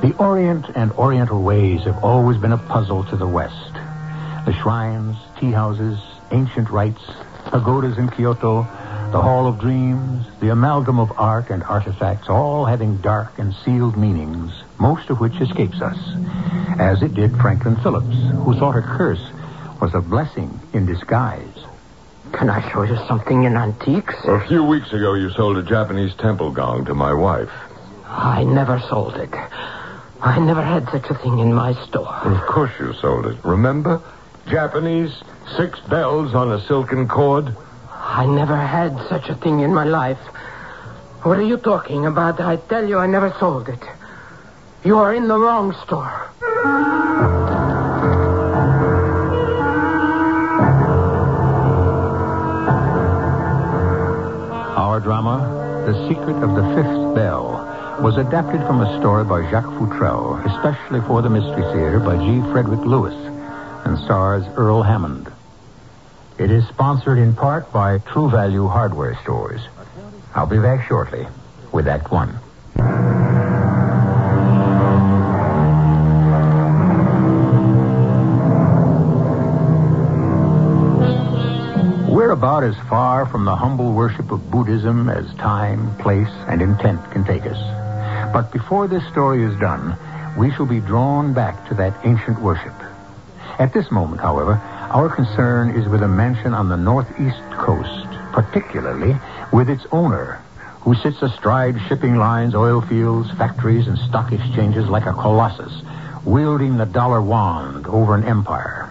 The Orient and Oriental ways have always been a puzzle to the West. The shrines, tea houses, ancient rites, pagodas in Kyoto, the Hall of Dreams, the amalgam of art and artifacts, all having dark and sealed meanings, most of which escapes us, as it did Franklin Phillips, who thought a curse was a blessing in disguise. Can I show you something in antiques? A few weeks ago, you sold a Japanese temple gong to my wife. I never sold it. I never had such a thing in my store. Of course you sold it. Remember? Japanese, six bells on a silken cord. I never had such a thing in my life. What are you talking about? I tell you, I never sold it. You are in the wrong store. Our drama, The Secret of the Fifth Bell, was adapted from a story by Jacques Futrelle, especially for the Mystery Theater by G. Frederick Lewis, and stars Earl Hammond. It is sponsored in part by True Value Hardware Stores. I'll be back shortly with Act One. We're about as far from the humble worship of Buddhism as time, place, and intent can take us. But before this story is done, we shall be drawn back to that ancient worship. At this moment, however, our concern is with a mansion on the northeast coast, particularly with its owner, who sits astride shipping lines, oil fields, factories, and stock exchanges like a colossus, wielding the dollar wand over an empire.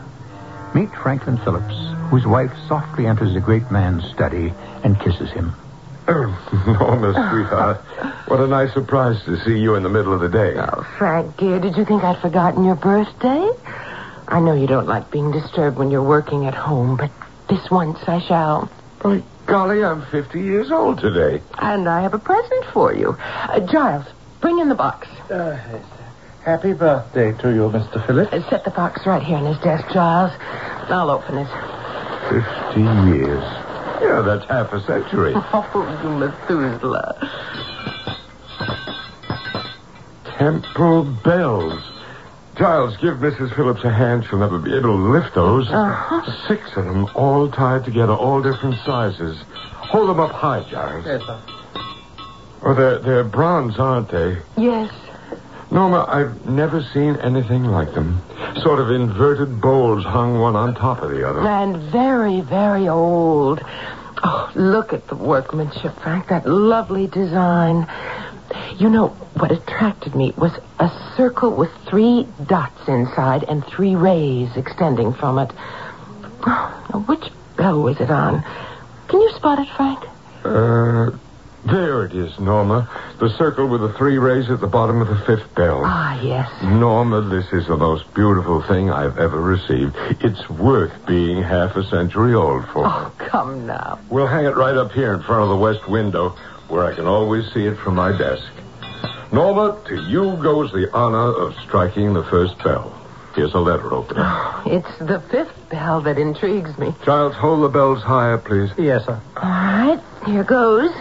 Meet Franklin Phillips, whose wife softly enters the great man's study and kisses him. Norma, sweetheart. What a nice surprise to see you in the middle of the day. Oh, Frank, dear, did you think I'd forgotten your birthday? I know you don't like being disturbed when you're working at home, but this once I shall. By golly, I'm 50 years old today. And I have a present for you. Uh, Giles, bring in the box. Uh, happy birthday to you, Mr. Phillips. Uh, set the box right here on his desk, Giles. I'll open it. 50 years. Yeah, that's half a century. Oh, you Methuselah. Temple bells. Giles, give Mrs. Phillips a hand. She'll never be able to lift those. Uh-huh. Six of them, all tied together, all different sizes. Hold them up high, Giles. Yes, sir. Oh, they're, they're bronze, aren't they? Yes. Norma, I've never seen anything like them. Sort of inverted bowls hung one on top of the other. And very, very old. Oh, look at the workmanship, Frank. That lovely design. You know, what attracted me was a circle with three dots inside and three rays extending from it. Oh, which bell was it on? Can you spot it, Frank? Uh, there it is, Norma. The circle with the three rays at the bottom of the fifth bell. Ah, yes. Norma, this is the most beautiful thing I've ever received. It's worth being half a century old for. Oh, come now. We'll hang it right up here in front of the west window, where I can always see it from my desk. Norma, to you goes the honor of striking the first bell. Here's a letter opener. It's the fifth bell that intrigues me. Giles, hold the bells higher, please. Yes, sir. All right, here goes.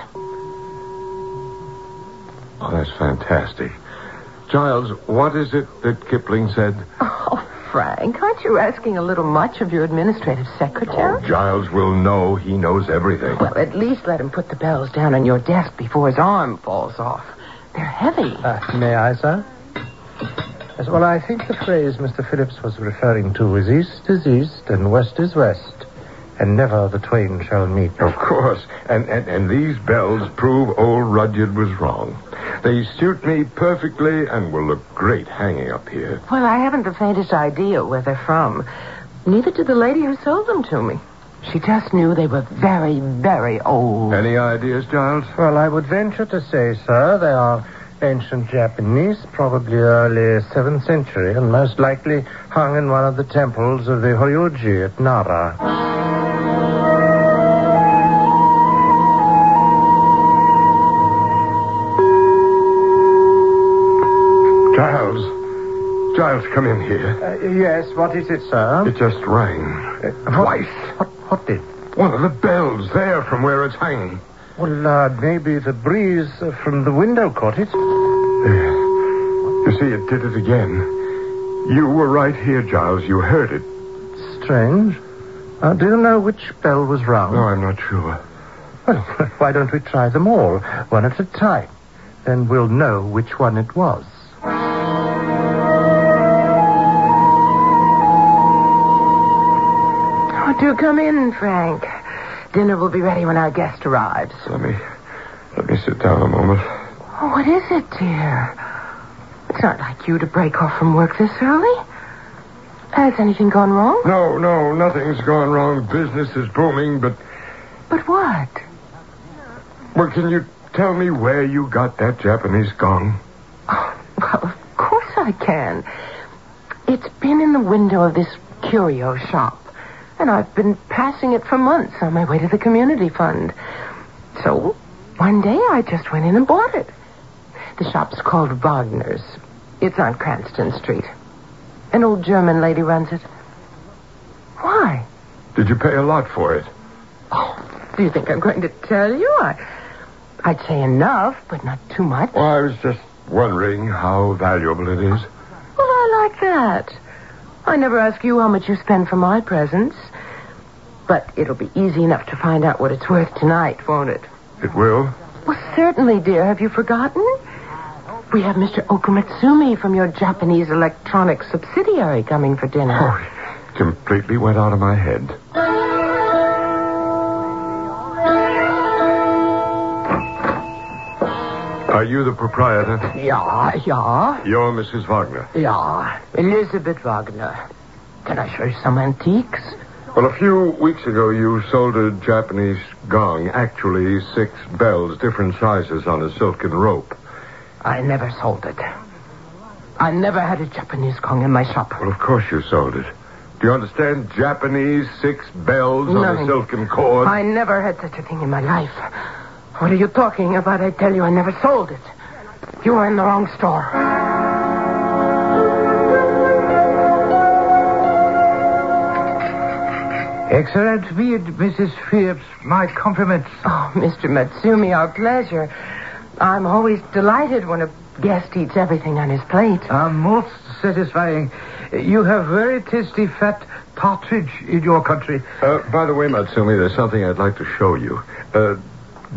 Oh, that's fantastic. Giles, what is it that Kipling said? Oh, Frank, aren't you asking a little much of your administrative secretary? Oh, Giles will know. He knows everything. Well, at least let him put the bells down on your desk before his arm falls off. They're heavy. Uh, may I, sir? Yes, well, I think the phrase Mr. Phillips was referring to is east is east and west is west, and never the twain shall meet. Of course. And, and, and these bells prove old Rudyard was wrong. They suit me perfectly and will look great hanging up here. Well, I haven't the faintest idea where they're from. Neither did the lady who sold them to me. She just knew they were very, very old. Any ideas, Giles? Well, I would venture to say, sir, they are Ancient Japanese, probably early 7th century, and most likely hung in one of the temples of the Horyuji at Nara. Giles, come in here. Uh, yes, what is it, sir? It just rang. Uh, Twice. What, what did? One of the bells there from where it's hanging. Well, uh, maybe the breeze uh, from the window caught it. You see, it did it again. You were right here, Giles. You heard it. Strange. Uh, do you know which bell was rung? No, I'm not sure. Well, why don't we try them all, one at a time? Then we'll know which one it was. Do come in, Frank. Dinner will be ready when our guest arrives. Let me let me sit down a moment. Oh, what is it, dear? It's not like you to break off from work this early. Has anything gone wrong? No, no, nothing's gone wrong. Business is booming, but But what? well, can you tell me where you got that Japanese gong? Oh, well, of course I can. It's been in the window of this curio shop, and I've been passing it for months on my way to the community fund. So, one day I just went in and bought it. The shop's called Wagner's. It's on Cranston Street. An old German lady runs it. Why? Did you pay a lot for it? Oh, do you think I'm going to tell you? I, I'd say enough, but not too much. Well, I was just wondering how valuable it is. Well, I like that. I never ask you how much you spend for my presents. But it'll be easy enough to find out what it's worth tonight, won't it? It will. Well, certainly, dear. Have you forgotten? We have Mr. Okumatsumi from your Japanese electronic subsidiary coming for dinner. Oh, it completely went out of my head. Are you the proprietor? Yeah, yeah, You're Mrs. Wagner. yeah. Elizabeth Wagner. Can I show you some antiques? Well, a few weeks ago, you sold a Japanese gong, actually six bells, different sizes, on a silken rope. I never sold it. I never had a Japanese gong in my shop. Well, of course you sold it. Do you understand? Japanese six bells on a silken cord. I never had such a thing in my life. What are you talking about? I tell you, I never sold it. You are in the wrong store. Excellent mead, Mrs. Phillips. My compliments. Oh, Mr. Matsumi, our pleasure. I'm always delighted when a guest eats everything on his plate. Uh, most satisfying. You have very tasty fat partridge in your country. Uh, by the way, Matsumi, there's something I'd like to show you. Uh,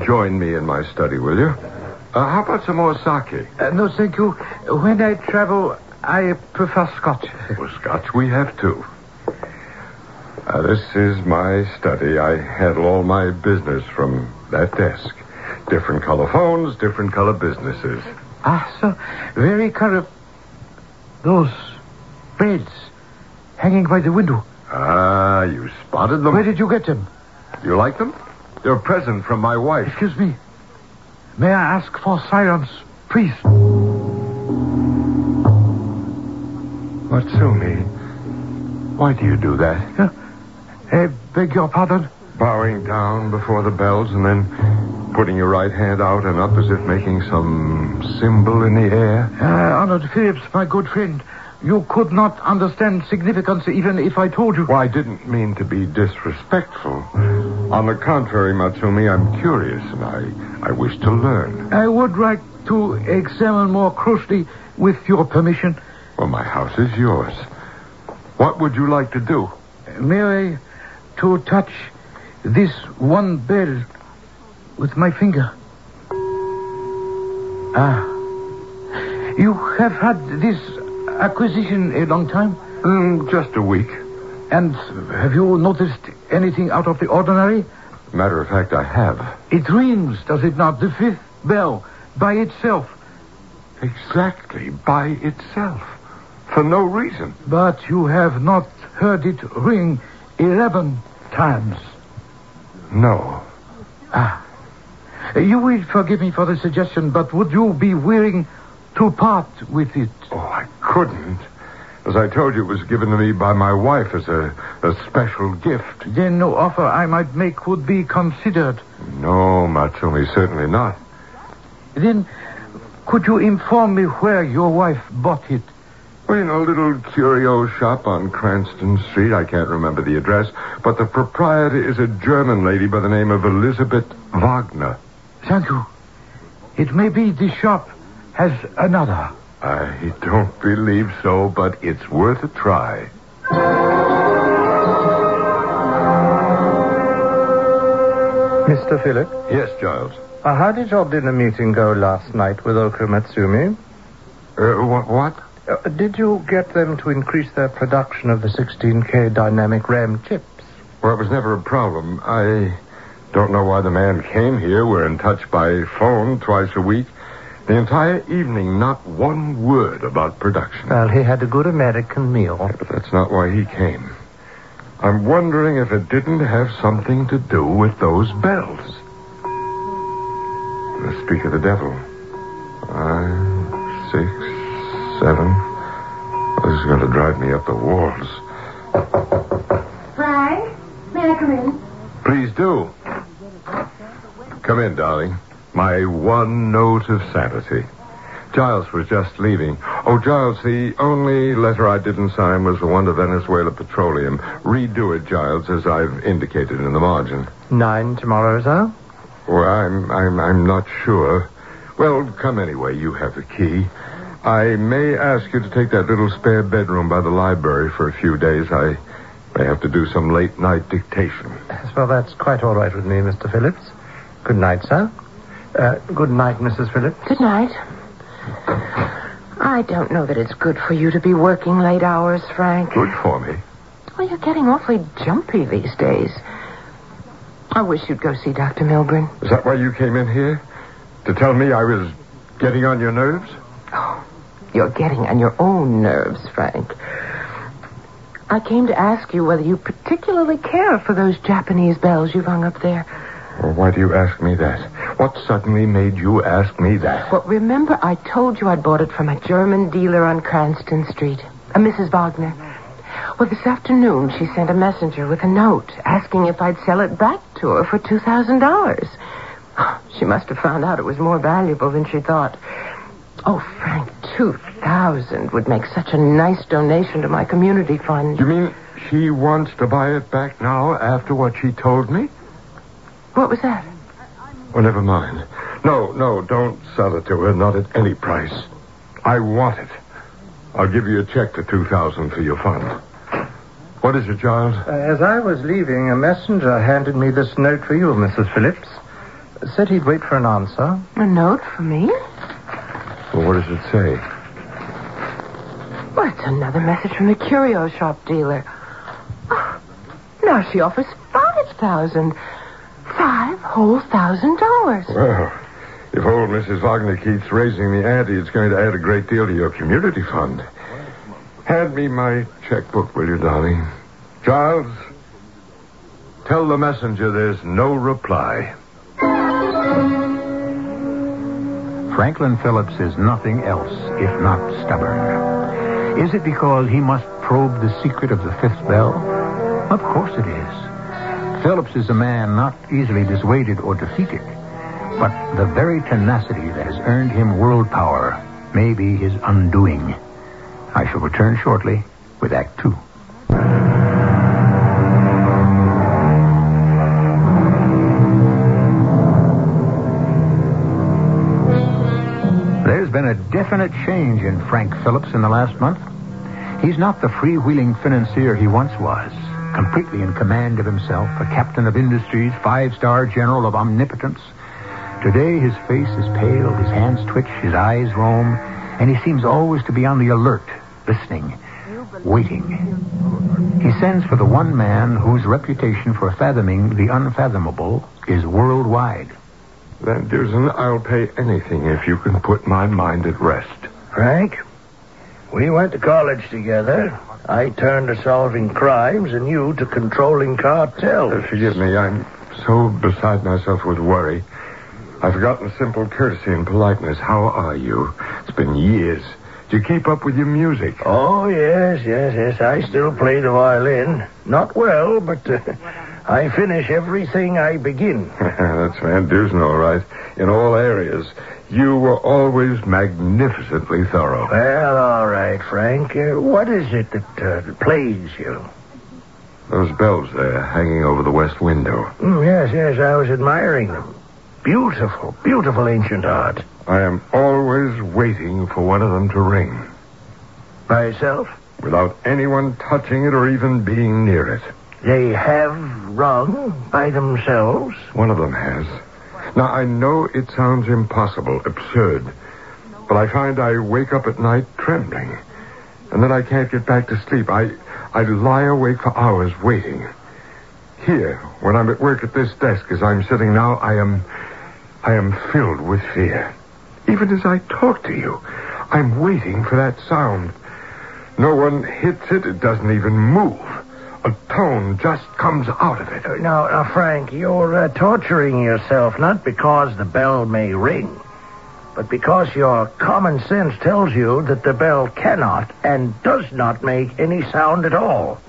join me in my study, will you? Uh, how about some more sake? Uh, no, thank you. When I travel, I prefer scotch. Well, scotch we have too. Uh, this is my study. I handle all my business from that desk. Different color phones, different color businesses. Ah, so very of those beds hanging by the window. Ah, you spotted them. Where did you get them? You like them? They're present from my wife. Excuse me. May I ask for silence, please? Matsumi, why do you do that? Uh, I beg your pardon? Bowing down before the bells and then putting your right hand out and up as if making some symbol in the air. Uh, Arnold Phillips, my good friend, you could not understand significance even if I told you. Well, I didn't mean to be disrespectful. On the contrary, Matsumi, I'm curious and I, I wish to learn. I would like to examine more closely with your permission. Well, my house is yours. What would you like to do? May I to touch this one bell with my finger? Ah. You have had this acquisition a long time? Mm, just a week. And have you noticed anything out of the ordinary? Matter of fact, I have. It rings, does it not? The fifth bell by itself. Exactly, by itself. For no reason. But you have not heard it ring eleven times. No. Ah. You will forgive me for the suggestion, but would you be willing to part with it? Oh, I couldn't. As I told you, it was given to me by my wife as a, a special gift. Then no offer I might make would be considered. No, Matsumi, certainly not. Then could you inform me where your wife bought it? Well, in a little curio shop on Cranston Street. I can't remember the address, but the proprietor is a German lady by the name of Elizabeth Wagner. Thank you. It may be the shop has another. I don't believe so, but it's worth a try. Mr. Philip, Yes, Giles. uh, how did your dinner meeting go last night with Oko Matsumi? Uh, what? what? Uh, did you get them to increase their production of the 16K dynamic RAM chips? Well, it was never a problem. I don't know why the man came here. We're in touch by phone twice a week. The entire evening, not one word about production. Well, he had a good American meal. But that's not why he came. I'm wondering if it didn't have something to do with those bells. The speak of the devil. Five, six, seven. Well, this is going to drive me up the walls. Frank, may I come in? Please do. Come in, darling. My one note of sanity. Giles was just leaving. Oh, Giles, the only letter I didn't sign was the one to Venezuela Petroleum. Redo it, Giles, as I've indicated in the margin. Nine tomorrow, sir? Well, I'm, I'm, I'm not sure. Well, come anyway. You have the key. I may ask you to take that little spare bedroom by the library for a few days. I may have to do some late night dictation. Well, that's quite all right with me, Mr. Phillips. Good night, sir. Uh, good night, Mrs. Phillips. Good night. I don't know that it's good for you to be working late hours, Frank. Good for me. Well, you're getting awfully jumpy these days. I wish you'd go see Dr. Milburn. Is that why you came in here? To tell me I was getting on your nerves? Oh, you're getting on your own nerves, Frank. I came to ask you whether you particularly care for those Japanese bells you've hung up there. Well, why do you ask me that? What suddenly made you ask me that? Well, remember I told you I'd bought it from a German dealer on Cranston Street, uh, a Mrs. Wagner. Well, this afternoon she sent a messenger with a note asking if I'd sell it back to her for $2,000. She must have found out it was more valuable than she thought. Oh, Frank, 2000 would make such a nice donation to my community fund. You mean she wants to buy it back now after what she told me? What was that? Oh, never mind. No, no, don't sell it to her, not at any price. I want it. I'll give you a check for 2000 for your fund. What is it, Giles? Uh, as I was leaving, a messenger handed me this note for you, Mrs. Phillips. Said he'd wait for an answer. A note for me? Well, what does it say? Well, it's another message from the curio shop dealer. Oh, now she offers five thousand. Five whole thousand dollars. Well, if old Mrs. Wagner keeps raising the ante, it's going to add a great deal to your community fund. Hand me my checkbook, will you, darling? Giles, tell the messenger there's no reply. Franklin Phillips is nothing else if not stubborn. Is it because he must probe the secret of the fifth bell? Of course it is. Phillips is a man not easily dissuaded or defeated, but the very tenacity that has earned him world power may be his undoing. I shall return shortly with Act Two. There's been a definite change in Frank Phillips in the last month. He's not the freewheeling financier he once was, completely in command of himself, a captain of industries, five-star general of omnipotence. Today his face is pale, his hands twitch, his eyes roam, and he seems always to be on the alert, listening, waiting. He sends for the one man whose reputation for fathoming the unfathomable is worldwide. Van Dusen, I'll pay anything if you can put my mind at rest. Frank, we went to college together. I turned to solving crimes and you to controlling cartels. Uh, forgive me, I'm so beside myself with worry. I've forgotten simple courtesy and politeness. How are you? It's been years. Do you keep up with your music? Oh, yes, yes, yes. I still play the violin. Not well, but uh, I finish everything I begin. That's Van Dusen, all right. In all areas. You were always magnificently thorough. Well, all right, Frank. Uh, what is it that uh, plays you? Those bells there hanging over the west window. Mm, yes, yes, I was admiring them. Beautiful, beautiful ancient art. I am always waiting for one of them to ring. By itself? Without anyone touching it or even being near it. They have rung by themselves? One of them has. Now, I know it sounds impossible, absurd, but I find I wake up at night trembling, and then I can't get back to sleep. I, I lie awake for hours waiting. Here, when I'm at work at this desk as I'm sitting now, I am, I am filled with fear. Even as I talk to you, I'm waiting for that sound. No one hits it, it doesn't even move. A tone just comes out of it. Uh, Now, now, Frank, you're uh, torturing yourself not because the bell may ring, but because your common sense tells you that the bell cannot and does not make any sound at all.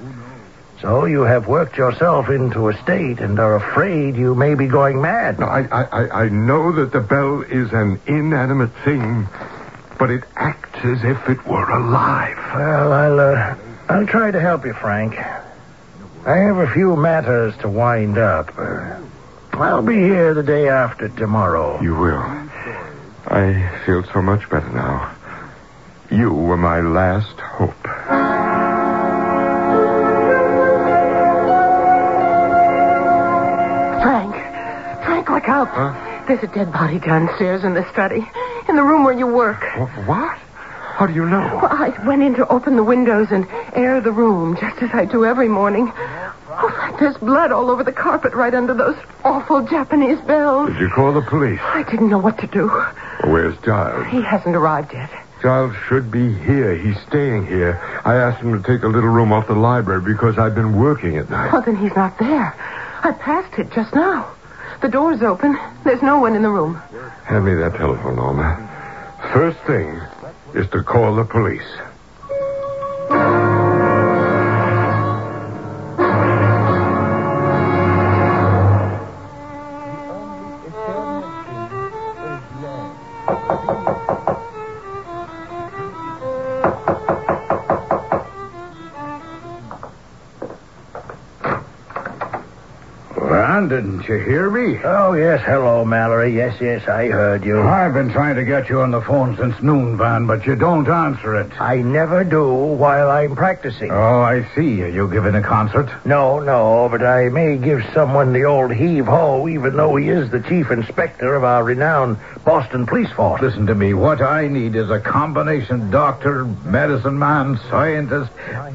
So you have worked yourself into a state and are afraid you may be going mad. No, I, I, I- I know that the bell is an inanimate thing, but it acts as if it were alive. Well, I'll, uh, I'll try to help you, Frank. I have a few matters to wind up. Uh, I'll be here the day after tomorrow. You will. I feel so much better now. You were my last hope. Frank. Frank, look out. Huh? There's a dead body downstairs in the study. In the room where you work. Wh- What? How do you know? Well, I went in to open the windows and air the room, just as I do every morning. Oh, there's blood all over the carpet right under those awful Japanese bells. Did you call the police? I didn't know what to do. Where's Giles? He hasn't arrived yet. Giles should be here. He's staying here. I asked him to take a little room off the library because I've been working at night. Well, then he's not there. I passed it just now. The door's open. There's no one in the room. Hand me that telephone, Norma. First thing is to call the police. Didn't you hear me? Oh, yes. Hello, Mallory. Yes, yes, I heard you. I've been trying to get you on the phone since noon, Van, but you don't answer it. I never do while I'm practicing. Oh, I see. Are you giving a concert? No, no, but I may give someone the old heave ho, even though he is the chief inspector of our renowned Boston police force. Listen to me. What I need is a combination doctor, medicine man, scientist,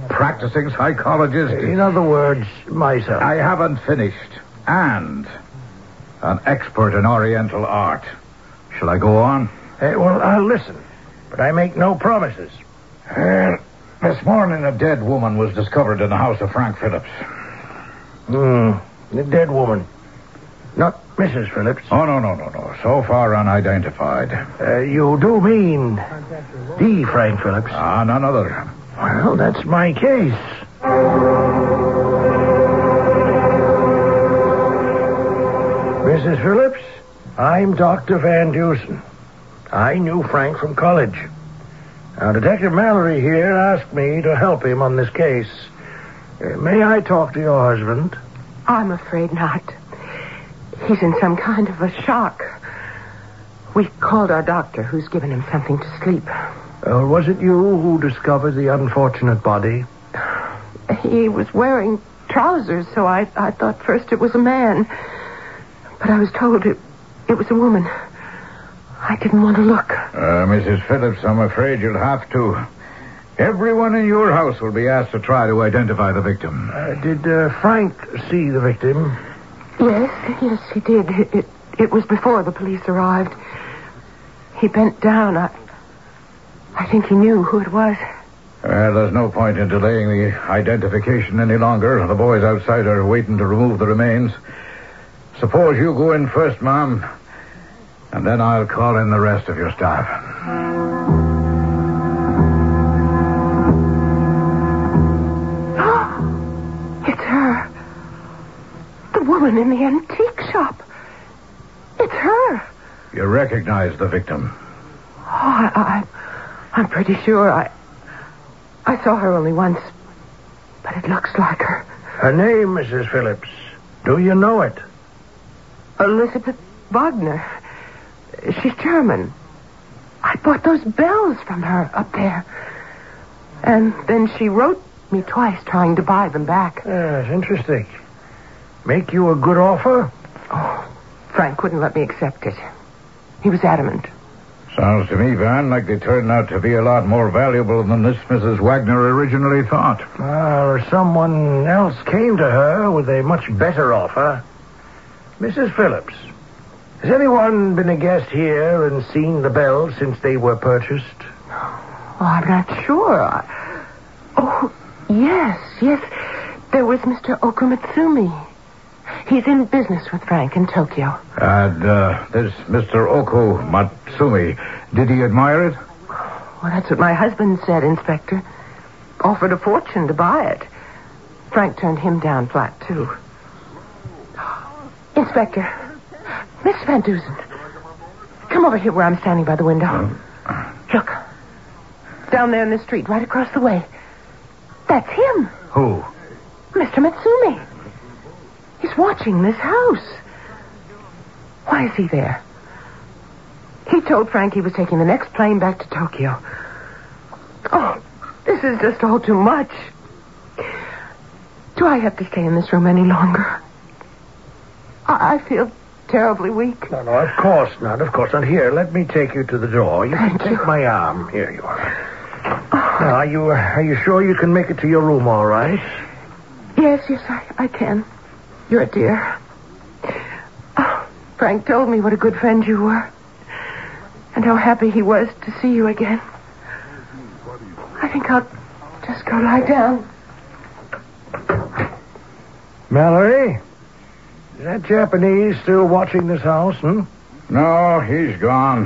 practicing psychologist. In other words, myself. I haven't finished. And an expert in Oriental art. Shall I go on? Uh, well, I'll listen, but I make no promises. Well, this morning a dead woman was discovered in the house of Frank Phillips. Hmm. The dead woman. Not Mrs. Phillips. Oh, no, no, no, no. So far unidentified. Uh, you do mean the Frank Phillips. Ah, none other. Well, that's my case. Mrs. Phillips, I'm Dr. Van Dusen. I knew Frank from college. Now, Detective Mallory here asked me to help him on this case. Uh, may I talk to your husband? I'm afraid not. He's in some kind of a shock. We called our doctor, who's given him something to sleep. Uh, was it you who discovered the unfortunate body? He was wearing trousers, so I, I thought first it was a man. But I was told it, it was a woman. I didn't want to look. Uh, Mrs. Phillips, I'm afraid you'll have to. Everyone in your house will be asked to try to identify the victim. Uh, did uh, Frank see the victim? Yes, yes, he did. It, it, it was before the police arrived. He bent down. I, I think he knew who it was. Well, there's no point in delaying the identification any longer. The boys outside are waiting to remove the remains. Suppose you go in first, ma'am. And then I'll call in the rest of your staff. It's her. The woman in the antique shop. It's her. You recognize the victim. Oh, I, I, I'm pretty sure I, I saw her only once, but it looks like her. Her name, Mrs. Phillips. Do you know it? Elizabeth Wagner. She's German. I bought those bells from her up there. And then she wrote me twice trying to buy them back. Yes, interesting. Make you a good offer? Oh, Frank wouldn't let me accept it. He was adamant. Sounds to me, Van, like they turned out to be a lot more valuable than this Mrs. Wagner originally thought. Ah, or someone else came to her with a much better offer. Mrs. Phillips, has anyone been a guest here and seen the bells since they were purchased? Oh, I'm not sure. I... Oh, yes, yes. There was Mr. Okumatsumi. He's in business with Frank in Tokyo. And uh, this Mr. Oko Matsumi, did he admire it? Well, that's what my husband said, Inspector. Offered a fortune to buy it. Frank turned him down flat, too. Inspector, Miss Van Dusen, come over here where I'm standing by the window. Look. Down there in the street, right across the way. That's him, Who? Mr. Matsumi. He's watching this house. Why is he there? He told Frank he was taking the next plane back to Tokyo. Oh, this is just all too much. Do I have to stay in this room any longer? I, I feel terribly weak. No, no, of course not. Of course not. Here, let me take you to the door. You can Thank you. take my arm. Here you are. Now, are you uh, are you sure you can make it to your room all right? Yes, yes, I, I can. You're a dear. Oh, Frank told me what a good friend you were. And how happy he was to see you again. I think I'll just go lie down. Mallory, is that Japanese still watching this house? Hmm? No, he's gone.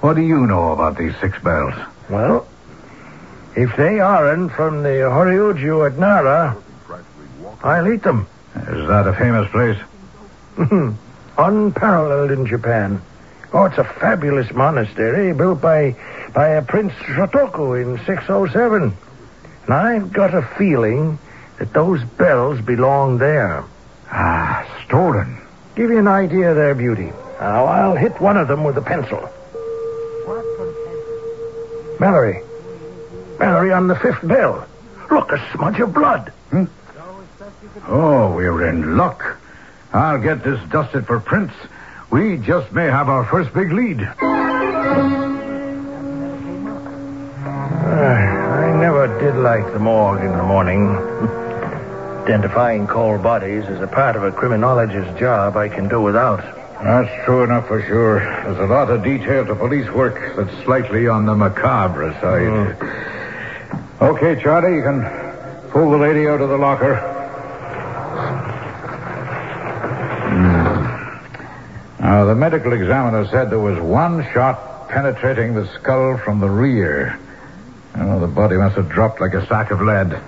What do you know about these six bells? Well, if they aren't from the Horyuji at Nara, I'll eat them. Is that a famous place? Unparalleled in Japan. Oh, it's a fabulous monastery built by by a Prince Shotoku in 607. And I've got a feeling that those bells belong there. Ah, stolen. Give you an idea of their beauty. Now, I'll hit one of them with a pencil. What pencil? Mallory. Mallory on the fifth bell. Look, a smudge of blood. Oh, we're in luck. I'll get this dusted for prints. We just may have our first big lead. I never did like the morgue in the morning. Identifying cold bodies is a part of a criminologist's job I can do without. That's true enough for sure. There's a lot of detail to police work that's slightly on the macabre side. Okay, Charlie, you can pull the lady out of the locker. Hmm. Now, the medical examiner said there was one shot penetrating the skull from the rear. Oh, the body must have dropped like a sack of lead.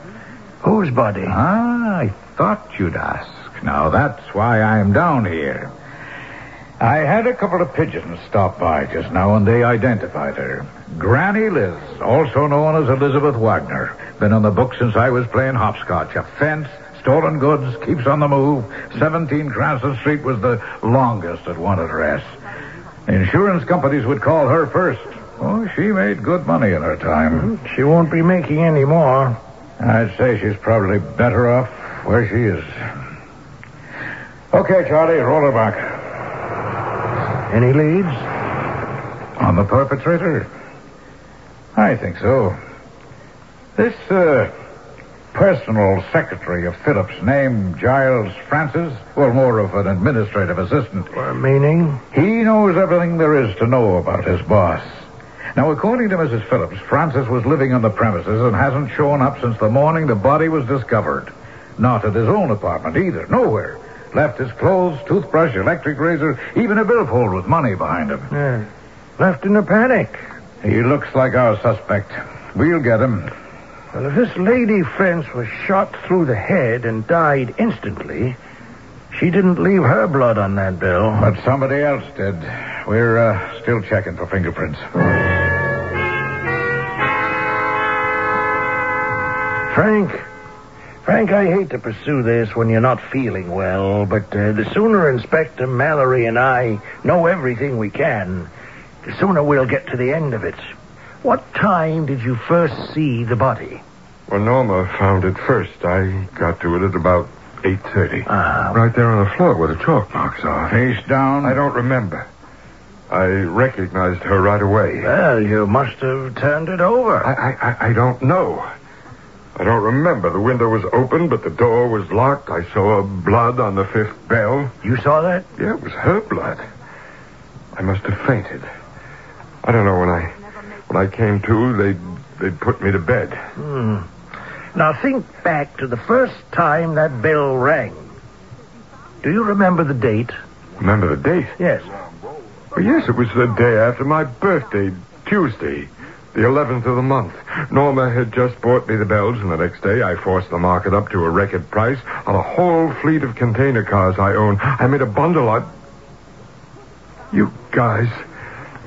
Whose body? Ah, I thought you'd ask. Now, that's why I'm down here. I had a couple of pigeons stop by just now, and they identified her. Granny Liz, also known as Elizabeth Wagner. Been on the book since I was playing hopscotch. A fence, stolen goods, keeps on the move. 17 Cranston Street was the longest at one address. Insurance companies would call her first. Oh, she made good money in her time. She won't be making any more. I'd say she's probably better off where she is. Okay, Charlie, roll her back. Any leads? On the perpetrator? I think so. This, uh, personal secretary of Phillips, named Giles Francis, well, more of an administrative assistant, meaning? he knows everything there is to know about his boss. Now, according to Mrs. Phillips, Francis was living on the premises and hasn't shown up since the morning the body was discovered. Not at his own apartment either, nowhere. Left his clothes, toothbrush, electric razor, even a billfold with money behind him. Yeah. Left in a panic. He looks like our suspect. We'll get him. Well, if this lady French was shot through the head and died instantly, she didn't leave her blood on that bill. But somebody else did. We're uh, still checking for fingerprints. Frank, Frank, I hate to pursue this when you're not feeling well, but uh, the sooner Inspector Mallory and I know everything we can, the sooner we'll get to the end of it. What time did you first see the body? When Norma found it first, I got to it at about 8.30. Ah. Right there on the floor where the chalk marks are. Face down. I don't remember. I recognized her right away. Well, you must have turned it over. I, I, I- I don't know. I don't remember. The window was open, but the door was locked. I saw a blood on the fifth bell. You saw that? Yeah, it was her blood. I must have fainted. I don't know when I when I came to, they they'd put me to bed. Hmm. Now think back to the first time that bell rang. Do you remember the date? Remember the date? Yes. Oh, yes, it was the day after my birthday, Tuesday, the 11th of the month. Norma had just bought me the bells, and the next day I forced the market up to a record price on a whole fleet of container cars I own. I made a bundle. I... You guys,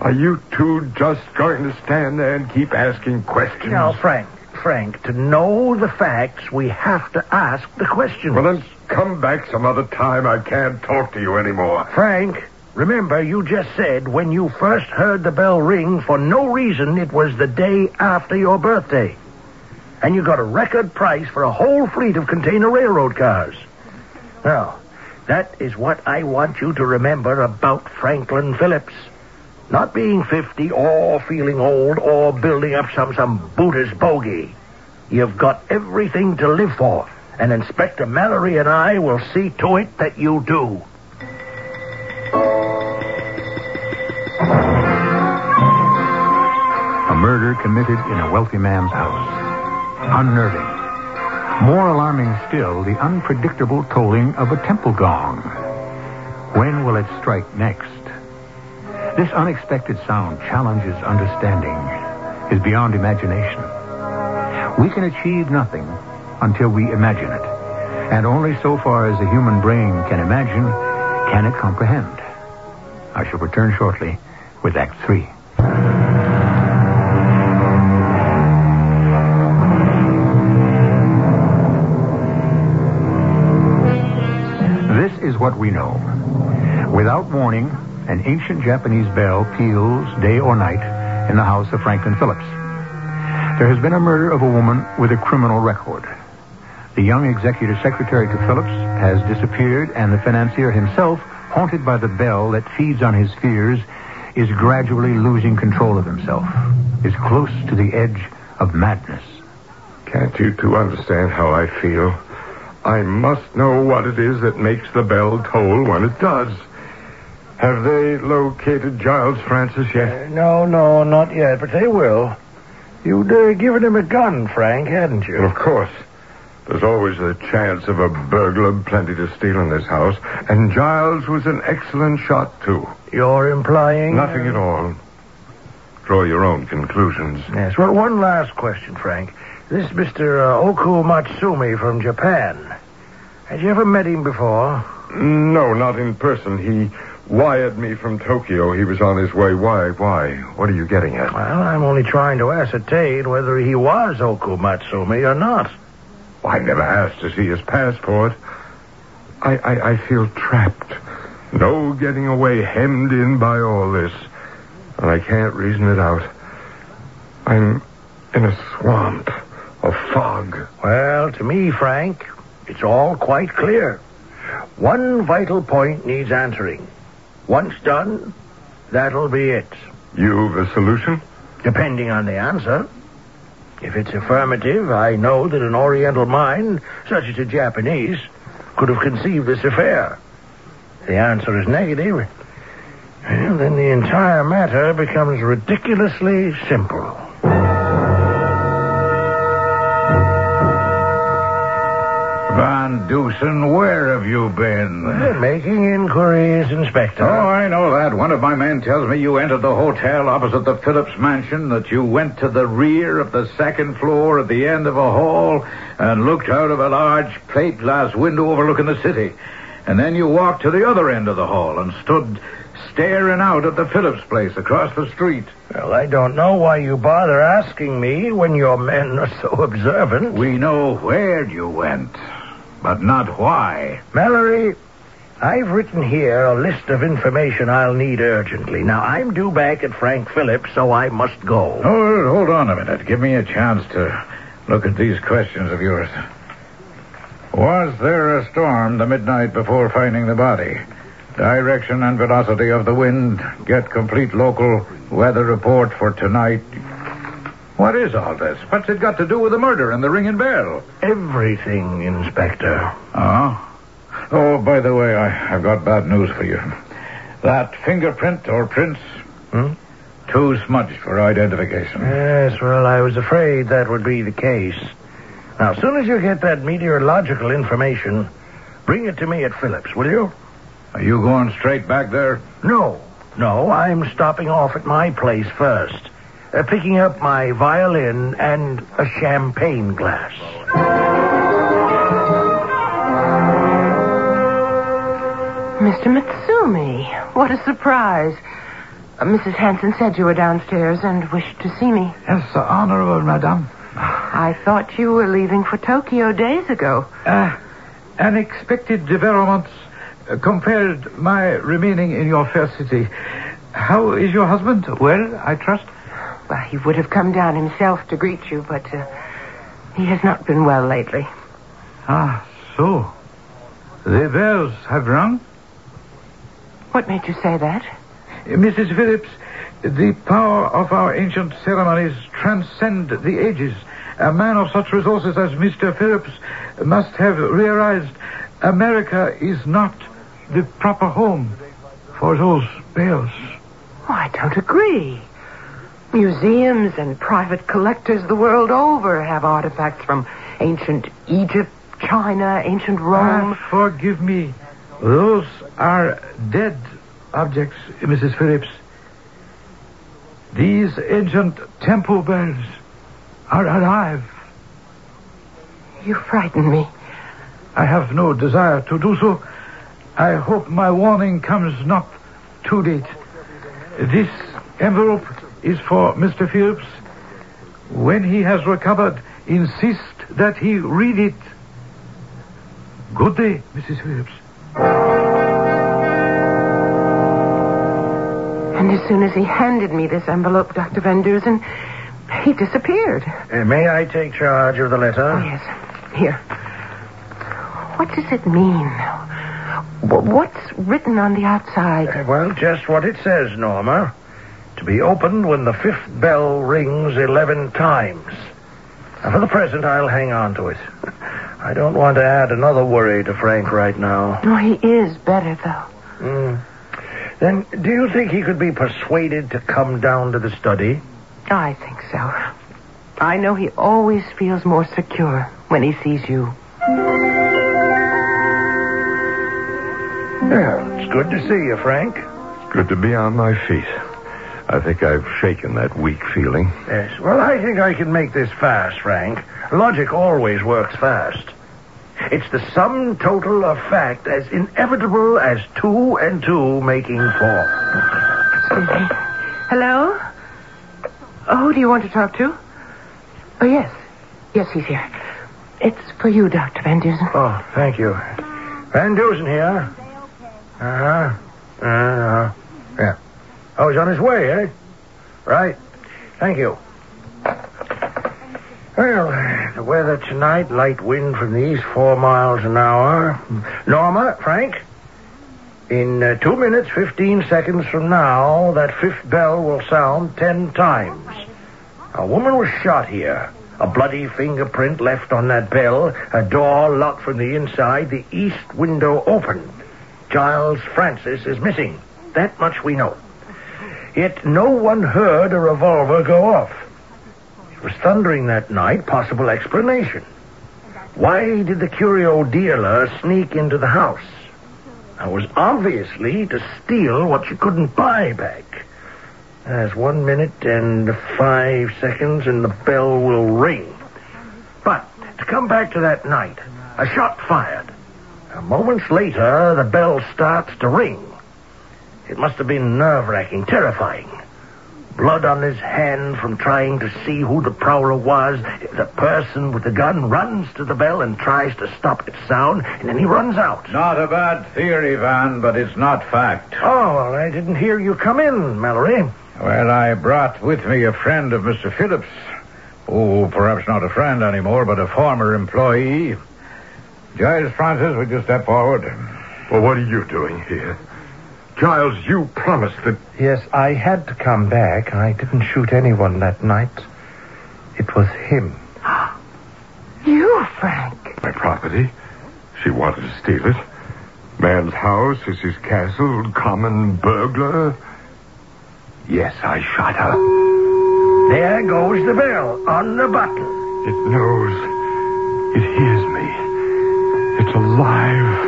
are you two just going to stand there and keep asking questions? Now, Frank, Frank, to know the facts, we have to ask the questions. Well, then come back some other time. I can't talk to you anymore. Frank, remember you just said when you first heard the bell ring, for no reason, it was the day after your birthday. And you got a record price for a whole fleet of container railroad cars. Now, that is what I want you to remember about Franklin Phillips. Not being 50 or feeling old or building up some, some Buddhist bogey. You've got everything to live for. And Inspector Mallory and I will see to it that you do. Murder committed in a wealthy man's house. Unnerving. More alarming still, the unpredictable tolling of a temple gong. When will it strike next? This unexpected sound challenges understanding, is beyond imagination. We can achieve nothing until we imagine it. And only so far as the human brain can imagine can it comprehend. I shall return shortly with Act Three. Ancient Japanese bell peals day or night in the house of Franklin Phillips. There has been a murder of a woman with a criminal record. The young executive secretary to Phillips has disappeared, and the financier himself, haunted by the bell that feeds on his fears, is gradually losing control of himself, is close to the edge of madness. Can't you two understand how I feel? I must know what it is that makes the bell toll when it does. Have they located Giles Francis yet? Uh, no, no, not yet, but they will. You'd uh, given him a gun, Frank, hadn't you? Well, of course. There's always the chance of a burglar, plenty to steal in this house. And Giles was an excellent shot, too. You're implying. Nothing at all. Draw your own conclusions. Yes, well, one last question, Frank. This Mr. Uh, Oku Matsumi from Japan. Had you ever met him before? No, not in person. He wired me from Tokyo. He was on his way. Why? Why? What are you getting at? Well, I'm only trying to ascertain whether he was Oku Matsumi or not. I never asked to see his passport. I, I, I feel trapped. No getting away, hemmed in by all this. And I can't reason it out. I'm in a swamp, a fog. Well, to me, Frank, it's all quite clear. One vital point needs answering. Once done, that'll be it. You've a solution? Depending on the answer. If it's affirmative, I know that an Oriental mind, such as a Japanese, could have conceived this affair. If the answer is negative, well, then the entire matter becomes ridiculously simple. Dusen, where have you been? Making inquiries, Inspector. Oh, I know that. One of my men tells me you entered the hotel opposite the Phillips mansion, that you went to the rear of the second floor at the end of a hall and looked out of a large plate glass window overlooking the city. And then you walked to the other end of the hall and stood staring out at the Phillips place across the street. Well, I don't know why you bother asking me when your men are so observant. We know where you went, but not why. Mallory, I've written here a list of information I'll need urgently. Now, I'm due back at Frank Phillips, so I must go. Oh, hold on a minute. Give me a chance to look at these questions of yours. Was there a storm the midnight before finding the body? Direction and velocity of the wind. Get complete local weather report for tonight. What is all this? What's it got to do with the murder and the ringing bell? Everything, Inspector. Oh? Oh, by the way, I, I've got bad news for you. That fingerprint or prints, Hmm? too smudged for identification. Yes, well, I was afraid that would be the case. Now, as soon as you get that meteorological information, bring it to me at Phillips, will you? Are you going straight back there? No, no, I'm stopping off at my place first, uh, picking up my violin and a champagne glass. Mr. Mitsumi, what a surprise. Uh, Mrs. Hanson said you were downstairs and wished to see me. Yes, honorable madame. I thought you were leaving for Tokyo days ago. Uh, unexpected developments uh, compared my remaining in your fair city. How is your husband? Well, I trust. Well, he would have come down himself to greet you, but uh, he has not been well lately. Ah, so. The bells have rung? What made you say that? Mrs. Phillips, the power of our ancient ceremonies transcend the ages. A man of such resources as Mr. Phillips must have realized America is not the proper home for those bells. Oh, I don't agree. Museums and private collectors the world over have artifacts from ancient Egypt, China, ancient Rome. Ah, forgive me. Those are dead objects, Mrs. Phillips. These ancient temple bells are alive. You frighten me. I have no desire to do so. I hope my warning comes not too late. This envelope is for Mr. Phillips. When he has recovered, insist that he read it. Good day, Mrs. Phillips. And as soon as he handed me this envelope, Dr. Van Dusen, he disappeared. Uh, may I take charge of the letter? Oh, yes. Here. What does it mean? Wh- What's written on the outside? Uh, well, just what it says, Norma. To be opened when the fifth bell rings 11 times. Now, for the present, I'll hang on to it. I don't want to add another worry to Frank right now. Oh, he is better, though. Hmm. Then, do you think he could be persuaded to come down to the study? I think so. I know he always feels more secure when he sees you. Yeah, it's good to see you, Frank. It's good to be on my feet. I think I've shaken that weak feeling. Yes. Well, I think I can make this fast, Frank. Logic always works fast. It's the sum total of fact as inevitable as two and two making four. Excuse me. Hello? Oh, who do you want to talk to? Oh, yes. Yes, he's here. It's for you, Dr. Van Dusen. Oh, thank you. Van Dusen here. Uh-huh. Uh-huh. Yeah. Oh, he's on his way, eh? Right. Thank you. Well, the weather tonight, light wind from the east, four miles an hour. Norma, Frank, in uh, two minutes, 15 seconds from now, that fifth bell will sound ten times. A woman was shot here. A bloody fingerprint left on that bell. A door locked from the inside. The east window open. Giles Francis is missing. That much we know. Yet no one heard a revolver go off. It was thundering that night. Possible explanation. Why did the curio dealer sneak into the house? It was obviously to steal what you couldn't buy back. There's one minute and five seconds, and the bell will ring. But to come back to that night, a shot fired. A moments later, the bell starts to ring. It must have been nerve-wracking, terrifying. Blood on his hand from trying to see who the prowler was. The person with the gun runs to the bell and tries to stop its sound, and then he runs out. Not a bad theory, Van, but it's not fact. Oh, well, I didn't hear you come in, Mallory. Well, I brought with me a friend of Mr. Phillips. Oh, perhaps not a friend anymore, but a former employee. Giles Francis, would you step forward? Well, what are you doing here? Giles, you promised that. Yes, I had to come back. I didn't shoot anyone that night. It was him. Ah. You, Frank. My property. She wanted to steal it. Man's house is his castle. Common burglar. Yes, I shot her. There goes the bell on the button. It knows. It hears me. It's alive.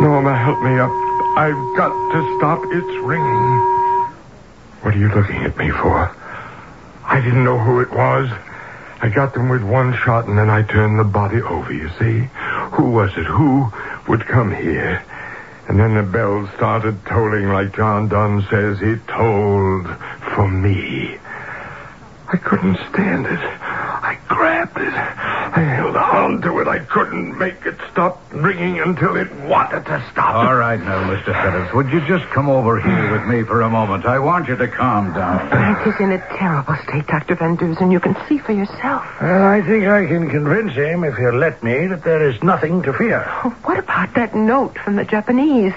Norma, help me up. I've got to stop its ringing. What are you looking at me for? I didn't know who it was. I got them with one shot and then I turned the body over, you see? Who was it? Who would come here? And then the bell started tolling like John Donne says it tolled for me. I couldn't stand it. I grabbed it. I held on to it. I couldn't make it stop ringing until it wanted to stop. All right now, Mr. Phillips. Would you just come over here with me for a moment? I want you to calm down. Frank is in a terrible state, Dr. Van Dusen. You can see for yourself. Well, I think I can convince him, if he'll let me, that there is nothing to fear. Oh, what about that note from the Japanese?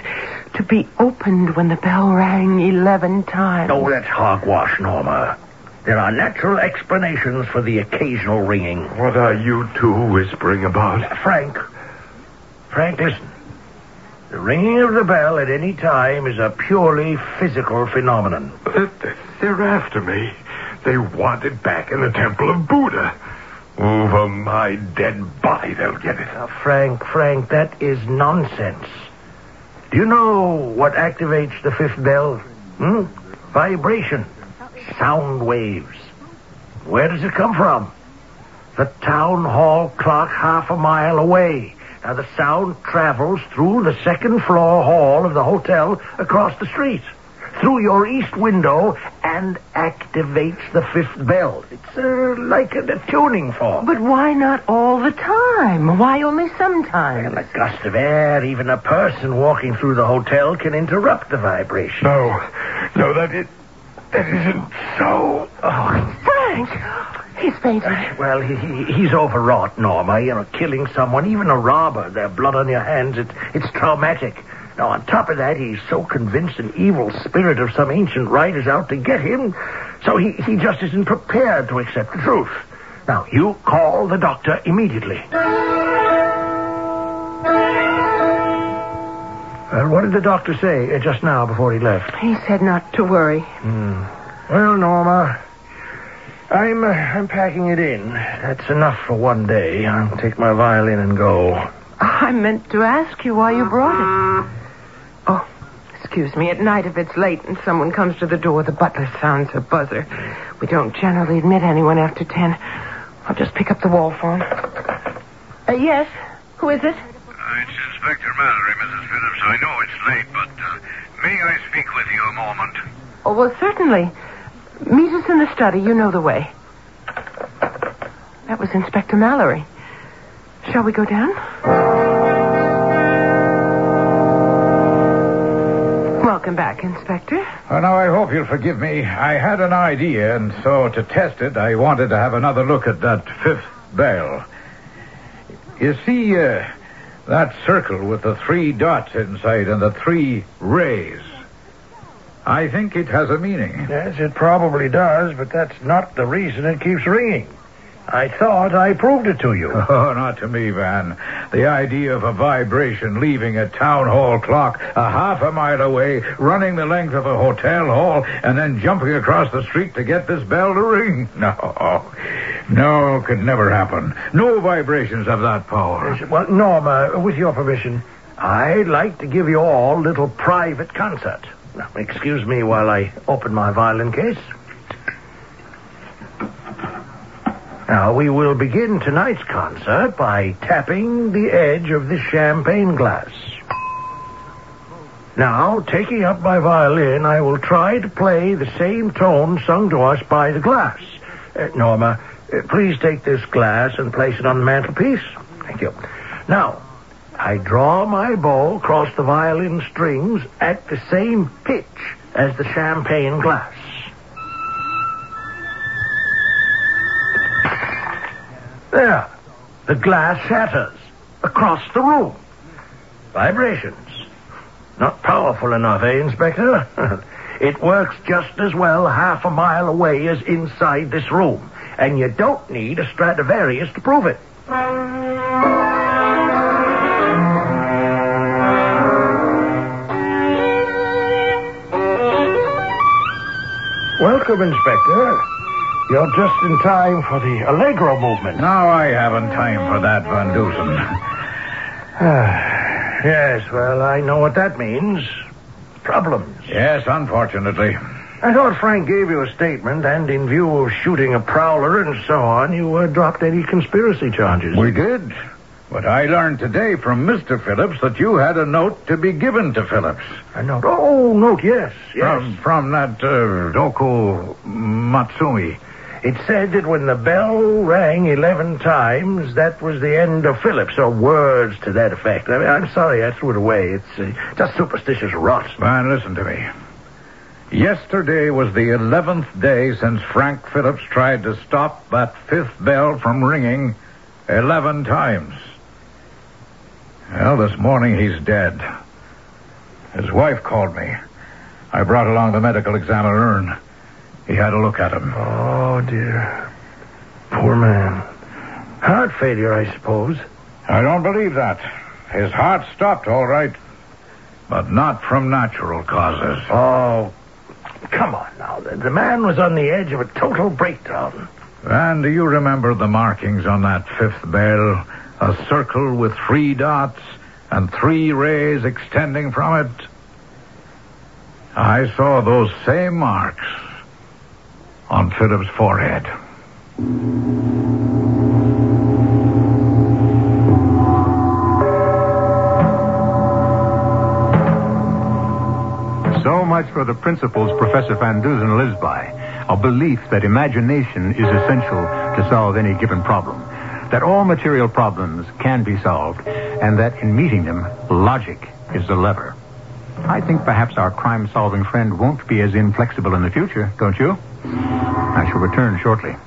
To be opened when the bell rang 11 times. Oh, that's hogwash, Norma. There are natural explanations for the occasional ringing. What are you two whispering about? Frank. Frank, listen. The ringing of the bell at any time is a purely physical phenomenon. They're after me. They want it back in the Temple of Buddha. Over my dead body, they'll get it. Now, Frank, Frank, that is nonsense. Do you know what activates the fifth bell? Hmm? Vibration. Sound waves. Where does it come from? The town hall clock half a mile away. Now, the sound travels through the second floor hall of the hotel across the street, through your east window, and activates the fifth bell. It's uh, like a, a tuning fork. But why not all the time? Why only sometimes? And a gust of air, even a person walking through the hotel can interrupt the vibration. No, no, that it, that isn't so. Oh, Frank! He's fainted. well, he, he, he's overwrought, Norma. You know, killing someone, even a robber, their blood on your hands, it, it's traumatic. Now, on top of that, he's so convinced an evil spirit of some ancient rite is out to get him, so he, he just isn't prepared to accept the truth. Now, you call the doctor immediately. Well, what did the doctor say uh, just now before he left? He said not to worry. Well, Norma, I'm uh, I'm packing it in. That's enough for one day. I'll take my violin and go. I meant to ask you why you brought it. Oh, excuse me. At night, if it's late and someone comes to the door, the butler sounds a buzzer. We don't generally admit anyone after ten. I'll just pick up the wall phone. Uh, yes? Who is it? It's Inspector Mallory, Mrs. Phillips. I know it's late, but uh, may I speak with you a moment? Oh, well, certainly. Meet us in the study. You know the way. That was Inspector Mallory. Shall we go down? Welcome back, Inspector. Well, now, I hope you'll forgive me. I had an idea, and so to test it, I wanted to have another look at that fifth bell. You see, uh, that circle with the three dots inside and the three rays. I think it has a meaning. Yes, it probably does, but that's not the reason it keeps ringing. I thought I proved it to you. Oh, not to me, Van. The idea of a vibration leaving a town hall clock a half a mile away, running the length of a hotel hall, and then jumping across the street to get this bell to ring. No. No, could never happen. No vibrations of that power. Well, Norma, with your permission, I'd like to give you all a little private concert. Now, excuse me while I open my violin case. Now, we will begin tonight's concert by tapping the edge of the champagne glass. Now, taking up my violin, I will try to play the same tone sung to us by the glass. Uh, Norma, please take this glass and place it on the mantelpiece. Thank you. Now, I draw my bow across the violin strings at the same pitch as the champagne glass. There. The glass shatters across the room. Vibrations. Not powerful enough, eh, Inspector? it works just as well half a mile away as inside this room. And you don't need a Stradivarius to prove it. Welcome, Inspector. You're just in time for the Allegro movement. Now I haven't time for that, Van Dusen. Ah, yes, well, I know what that means. Problems. Yes, unfortunately. I thought Frank gave you a statement, and in view of shooting a prowler and so on, you uh, dropped any conspiracy charges. We did. But I learned today from Mr. Phillips that you had a note to be given to Phillips. A note? Oh, note, yes, yes. From, from that uh, Doku Matsumi. It said that when the bell rang 11 times, that was the end of Phillips, or words to that effect. I mean, I'm sorry I threw it away. It's uh, just superstitious rot. Man, listen to me. Yesterday was the 11th day since Frank Phillips tried to stop that fifth bell from ringing 11 times. Well, this morning he's dead. His wife called me. I brought along the medical examiner urn. He had a look at him. Oh, dear. Poor man. Heart failure, I suppose. I don't believe that. His heart stopped all right, but not from natural causes. Oh, come on now. The, the man was on the edge of a total breakdown. And do you remember the markings on that fifth bell? A circle with three dots and three rays extending from it? I saw those same marks on Phillips' forehead. Much for the principles Professor Van Dusen lives by. A belief that imagination is essential to solve any given problem. That all material problems can be solved, and that in meeting them, logic is the lever. I think perhaps our crime solving friend won't be as inflexible in the future, don't you? I shall return shortly.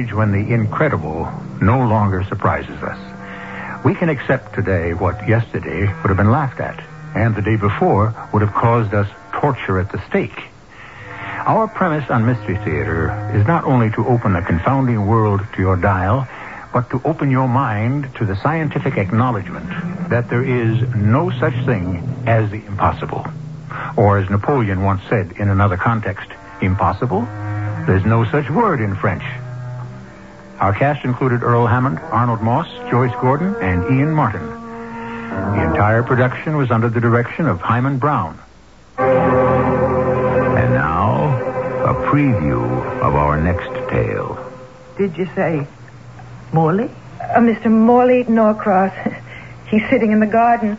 Age when the incredible no longer surprises us. We can accept today what yesterday would have been laughed at, and the day before would have caused us torture at the stake. Our premise on Mystery Theater is not only to open a confounding world to your dial, but to open your mind to the scientific acknowledgement that there is no such thing as the impossible. Or as Napoleon once said in another context, impossible? There's no such word in French. Our cast included Earl Hammond, Arnold Moss, Joyce Gordon, and Ian Martin. The entire production was under the direction of Himan Brown. And now, a preview of our next tale. Did you say Morley? Uh, Mr. Morley Norcross. He's sitting in the garden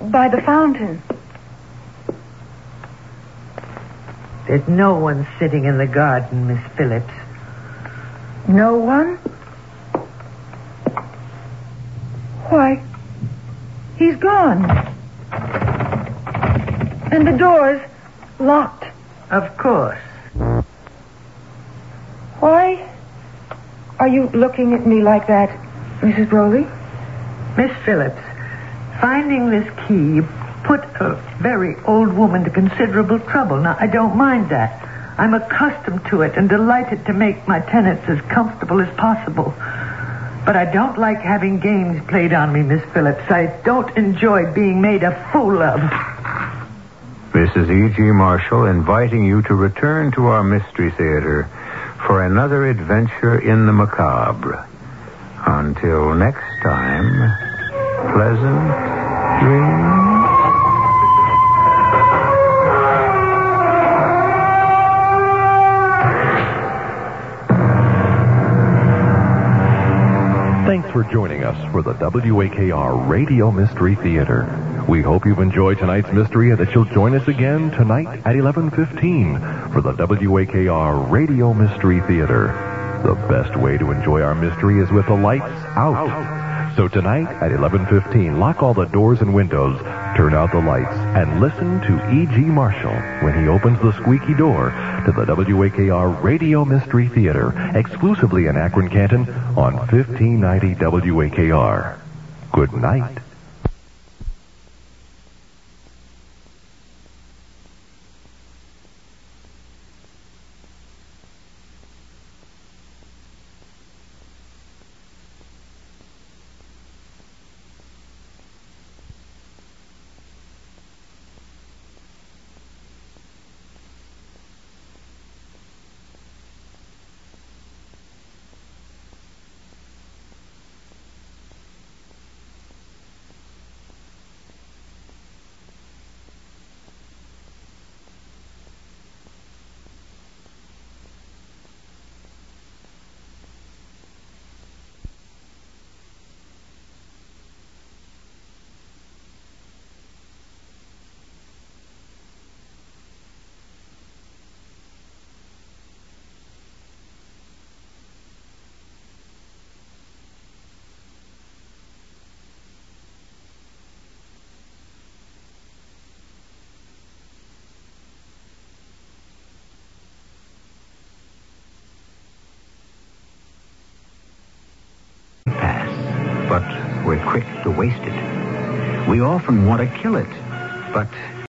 by the fountain. There's no one sitting in the garden, Miss Phillips. No one? Why, he's gone. And the door's locked. Of course. Why are you looking at me like that, Mrs. Broley? Miss Phillips, finding this key put a very old woman to considerable trouble. Now, I don't mind that. I'm accustomed to it and delighted to make my tenants as comfortable as possible. But I don't like having games played on me, Miss Phillips. I don't enjoy being made a fool of. Mrs. E.G. Marshall inviting you to return to our Mystery Theater for another adventure in the macabre. Until next time, pleasant dreams. Thanks for joining us for the WAKR Radio Mystery Theater. We hope you've enjoyed tonight's mystery and that you'll join us again tonight at 11:15 for the WAKR Radio Mystery Theater. The best way to enjoy our mystery is with the lights out. So tonight at 11:15, lock all the doors and windows, turn out the lights, and listen to E.G. Marshall when he opens the squeaky door to the WAKR Radio Mystery Theater, exclusively in Akron, Canton, on 1590 WAKR. Good night. pass, but we're quick to waste it. We often want to kill it, but